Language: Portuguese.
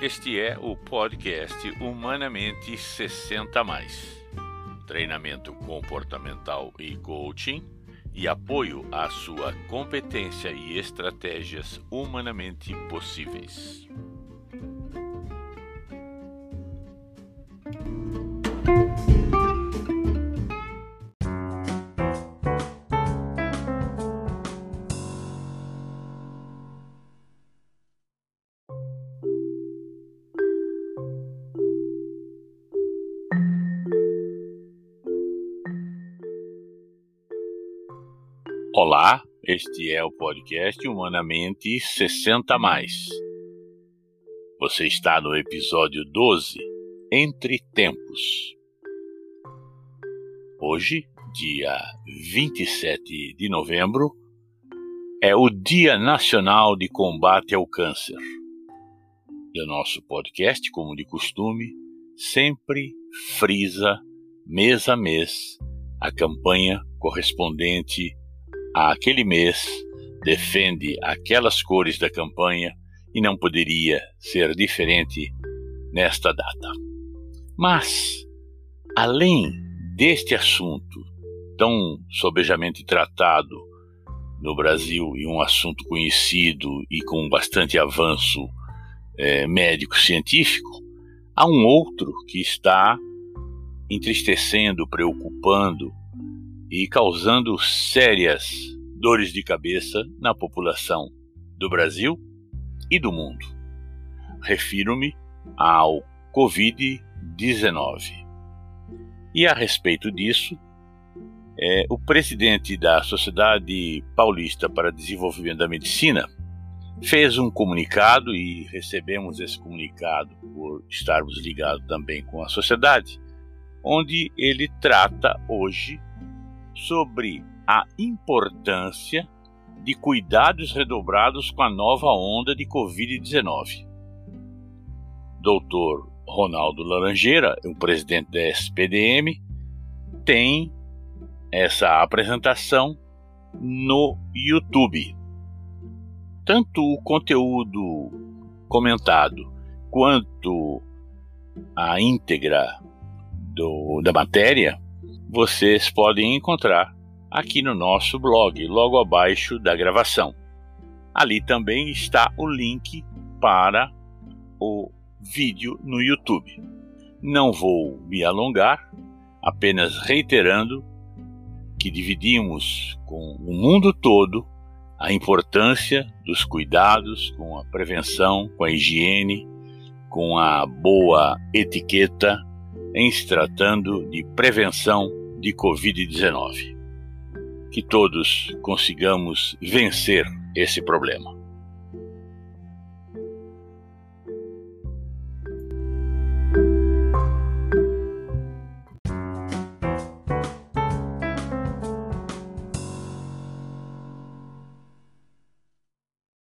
Este é o podcast Humanamente 60 mais. Treinamento comportamental e coaching e apoio à sua competência e estratégias humanamente possíveis. Olá, este é o podcast Humanamente 60 mais. Você está no episódio 12, Entre Tempos. Hoje, dia 27 de novembro, é o Dia Nacional de Combate ao Câncer. E o nosso podcast, como de costume, sempre frisa mês a mês a campanha correspondente àquele mês, defende aquelas cores da campanha e não poderia ser diferente nesta data. Mas, além deste assunto tão sobejamente tratado no Brasil e um assunto conhecido e com bastante avanço é, médico-científico, há um outro que está entristecendo, preocupando e causando sérias dores de cabeça na população do Brasil e do mundo. Refiro-me ao Covid-19. E a respeito disso, é, o presidente da Sociedade Paulista para Desenvolvimento da Medicina fez um comunicado e recebemos esse comunicado por estarmos ligados também com a sociedade, onde ele trata hoje sobre a importância de cuidados redobrados com a nova onda de Covid-19. Doutor Ronaldo Laranjeira, o presidente da SPDM, tem essa apresentação no YouTube. Tanto o conteúdo comentado quanto a íntegra do, da matéria vocês podem encontrar aqui no nosso blog, logo abaixo da gravação. Ali também está o link para o vídeo no YouTube. Não vou me alongar, apenas reiterando que dividimos com o mundo todo a importância dos cuidados com a prevenção, com a higiene, com a boa etiqueta em se tratando de prevenção de Covid-19. Que todos consigamos vencer esse problema.